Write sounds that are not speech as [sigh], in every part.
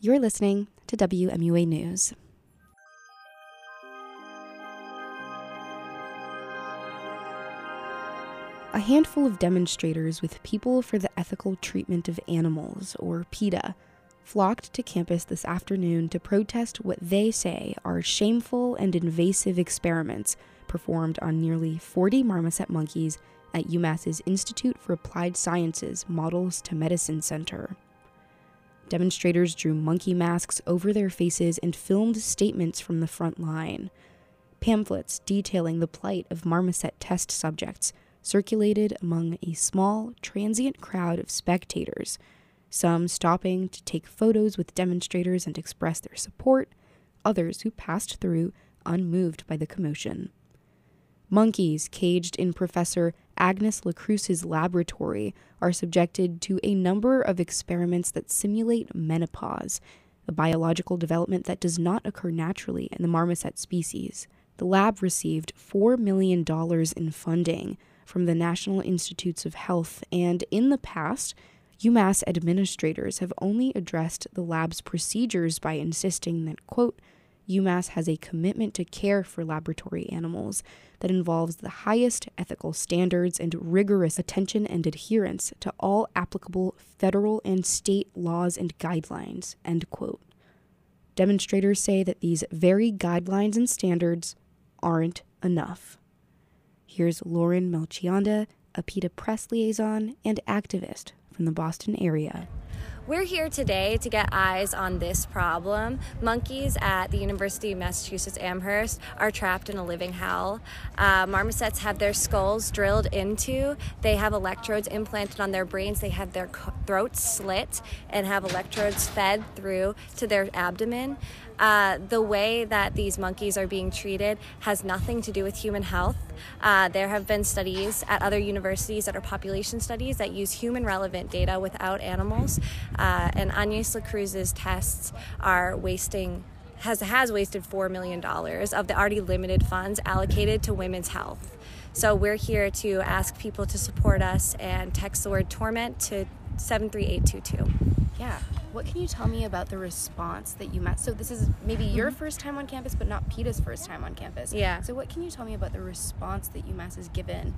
You're listening to WMUA News. A handful of demonstrators with People for the Ethical Treatment of Animals, or PETA, flocked to campus this afternoon to protest what they say are shameful and invasive experiments performed on nearly 40 marmoset monkeys at UMass's Institute for Applied Sciences Models to Medicine Center. Demonstrators drew monkey masks over their faces and filmed statements from the front line. Pamphlets detailing the plight of marmoset test subjects circulated among a small, transient crowd of spectators, some stopping to take photos with demonstrators and express their support, others who passed through unmoved by the commotion. Monkeys caged in Professor Agnes Lacreuse's laboratory are subjected to a number of experiments that simulate menopause, a biological development that does not occur naturally in the marmoset species. The lab received $4 million in funding from the National Institutes of Health, and in the past, UMass administrators have only addressed the lab's procedures by insisting that, quote, UMass has a commitment to care for laboratory animals that involves the highest ethical standards and rigorous attention and adherence to all applicable federal and state laws and guidelines. End quote. Demonstrators say that these very guidelines and standards aren't enough. Here's Lauren Melchionda, a PETA press liaison and activist from the Boston area. We're here today to get eyes on this problem. Monkeys at the University of Massachusetts Amherst are trapped in a living hell. Uh, marmosets have their skulls drilled into, they have electrodes implanted on their brains, they have their throats slit and have electrodes fed through to their abdomen. Uh, the way that these monkeys are being treated has nothing to do with human health. Uh, there have been studies at other universities that are population studies that use human relevant data without animals. Uh, and Agnes Lacreuse's tests are wasting has has wasted four million dollars of the already limited funds allocated to women's health. So we're here to ask people to support us and text the word torment to 73822. Yeah. What can you tell me about the response that you met? So this is maybe your mm-hmm. first time on campus, but not PETA's first time on campus. Yeah. So what can you tell me about the response that UMass has given?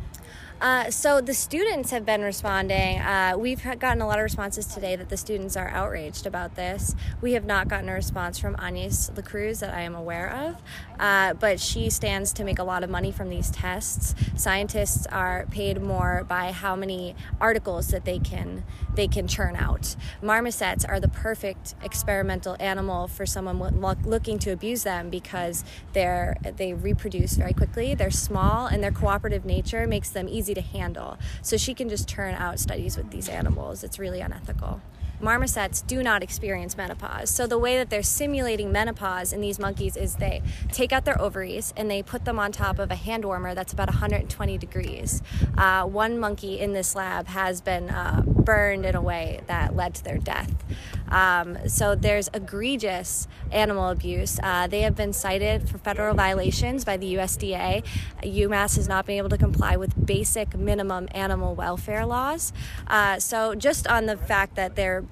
Uh, so the students have been responding. Uh, we've gotten a lot of responses today that the students are outraged about this. We have not gotten a response from Agnes Lacreuse that I am aware of, uh, but she stands to make a lot of money from these tests. Scientists are paid more by how many articles that they can they can churn out. Marmosets are the perfect experimental animal for someone looking to abuse them because they're they reproduce very quickly. They're small and their cooperative nature makes them easy to handle. So she can just turn out studies with these animals. It's really unethical marmosets do not experience menopause. So the way that they're simulating menopause in these monkeys is they take out their ovaries and they put them on top of a hand warmer that's about 120 degrees. Uh, one monkey in this lab has been uh, burned in a way that led to their death. Um, so there's egregious animal abuse. Uh, they have been cited for federal violations by the USDA. UMass has not been able to comply with basic minimum animal welfare laws. Uh, so just on the fact that they're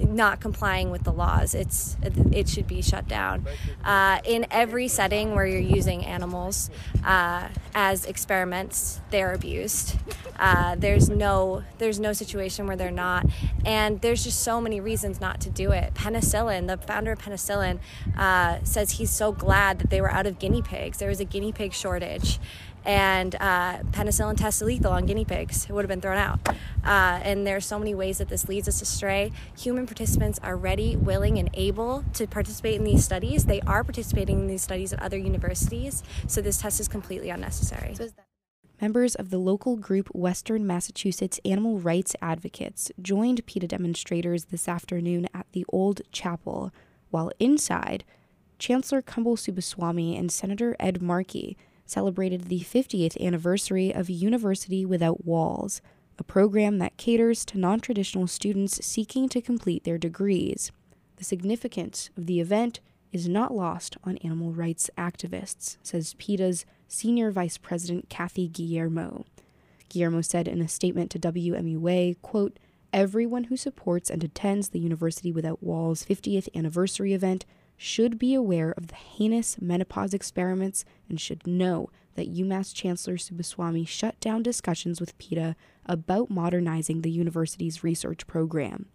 not complying with the laws. It's it should be shut down. Uh, in every setting where you're using animals uh, as experiments, they're abused. Uh, there's no there's no situation where they're not, and there's just so many reasons not to do it. Penicillin, the founder of penicillin, uh, says he's so glad that they were out of guinea pigs. There was a guinea pig shortage, and uh, penicillin tested lethal on guinea pigs. It would have been thrown out. Uh, and there are so many ways that this leads us astray. Human participants are ready, willing, and able to participate in these studies. They are participating in these studies at other universities, so this test is completely unnecessary. So Members of the local group Western Massachusetts Animal Rights Advocates joined PETA demonstrators this afternoon at the Old Chapel, while inside, Chancellor Kumble Subbaswamy and Senator Ed Markey celebrated the 50th anniversary of University Without Walls, a program that caters to non traditional students seeking to complete their degrees. The significance of the event is not lost on animal rights activists, says PETA's Senior Vice President Kathy Guillermo. Guillermo said in a statement to WMUA, quote, everyone who supports and attends the University Without Walls 50th anniversary event should be aware of the heinous menopause experiments and should know that UMass Chancellor Subbaswamy shut down discussions with PETA about modernizing the university's research program.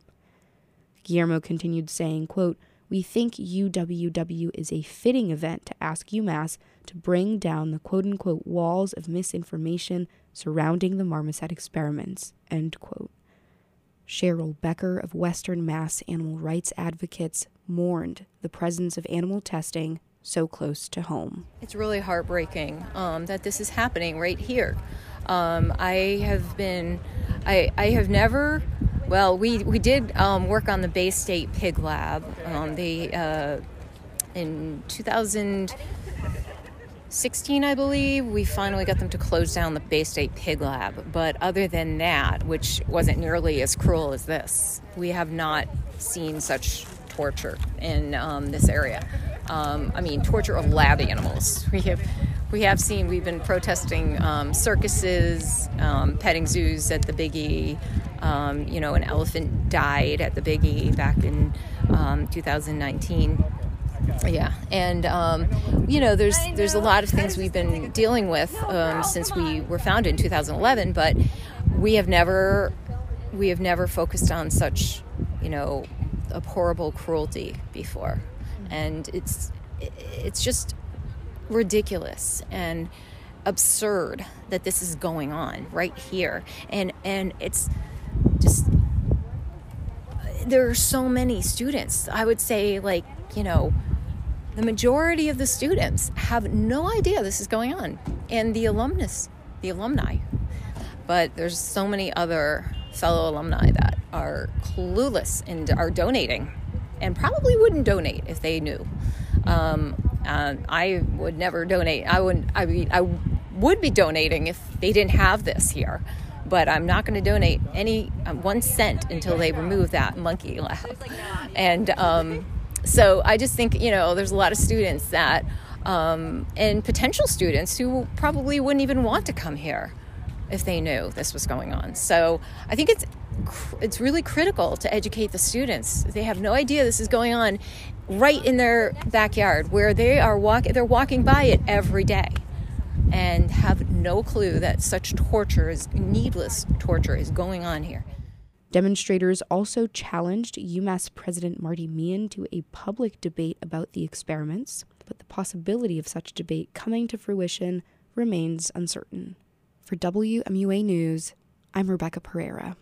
Guillermo continued saying, quote, we think UWW is a fitting event to ask UMass to bring down the quote unquote walls of misinformation surrounding the marmoset experiments. End quote. Cheryl Becker of Western Mass Animal Rights Advocates mourned the presence of animal testing so close to home. It's really heartbreaking um, that this is happening right here. Um, I have been, I, I have never, well, we, we did um, work on the Bay State Pig Lab. Um, they, uh, in 2016, I believe, we finally got them to close down the Bay State Pig Lab. But other than that, which wasn't nearly as cruel as this, we have not seen such torture in um, this area. Um, I mean, torture of lab animals. [laughs] We have we have seen we've been protesting um, circuses, um, petting zoos at the Big E. Um, you know, an elephant died at the Big E back in um, 2019. Yeah, and um, you know, there's there's a lot of things we've been dealing with um, since we were founded in 2011, but we have never we have never focused on such you know horrible cruelty before, and it's it's just ridiculous and absurd that this is going on right here. And and it's just there are so many students i would say like you know the majority of the students have no idea this is going on and the alumnus the alumni but there's so many other fellow alumni that are clueless and are donating and probably wouldn't donate if they knew um, uh, I would never donate. I would. I mean, I would be donating if they didn't have this here, but I'm not going to donate any um, one cent until they remove that monkey lab. And um, so I just think you know there's a lot of students that um, and potential students who probably wouldn't even want to come here if they knew this was going on. So I think it's it's really critical to educate the students. They have no idea this is going on right in their backyard where they are walking they're walking by it every day and have no clue that such torture is needless torture is going on here. Demonstrators also challenged UMass President Marty Meehan to a public debate about the experiments, but the possibility of such debate coming to fruition remains uncertain. For WMUA News, I'm Rebecca Pereira.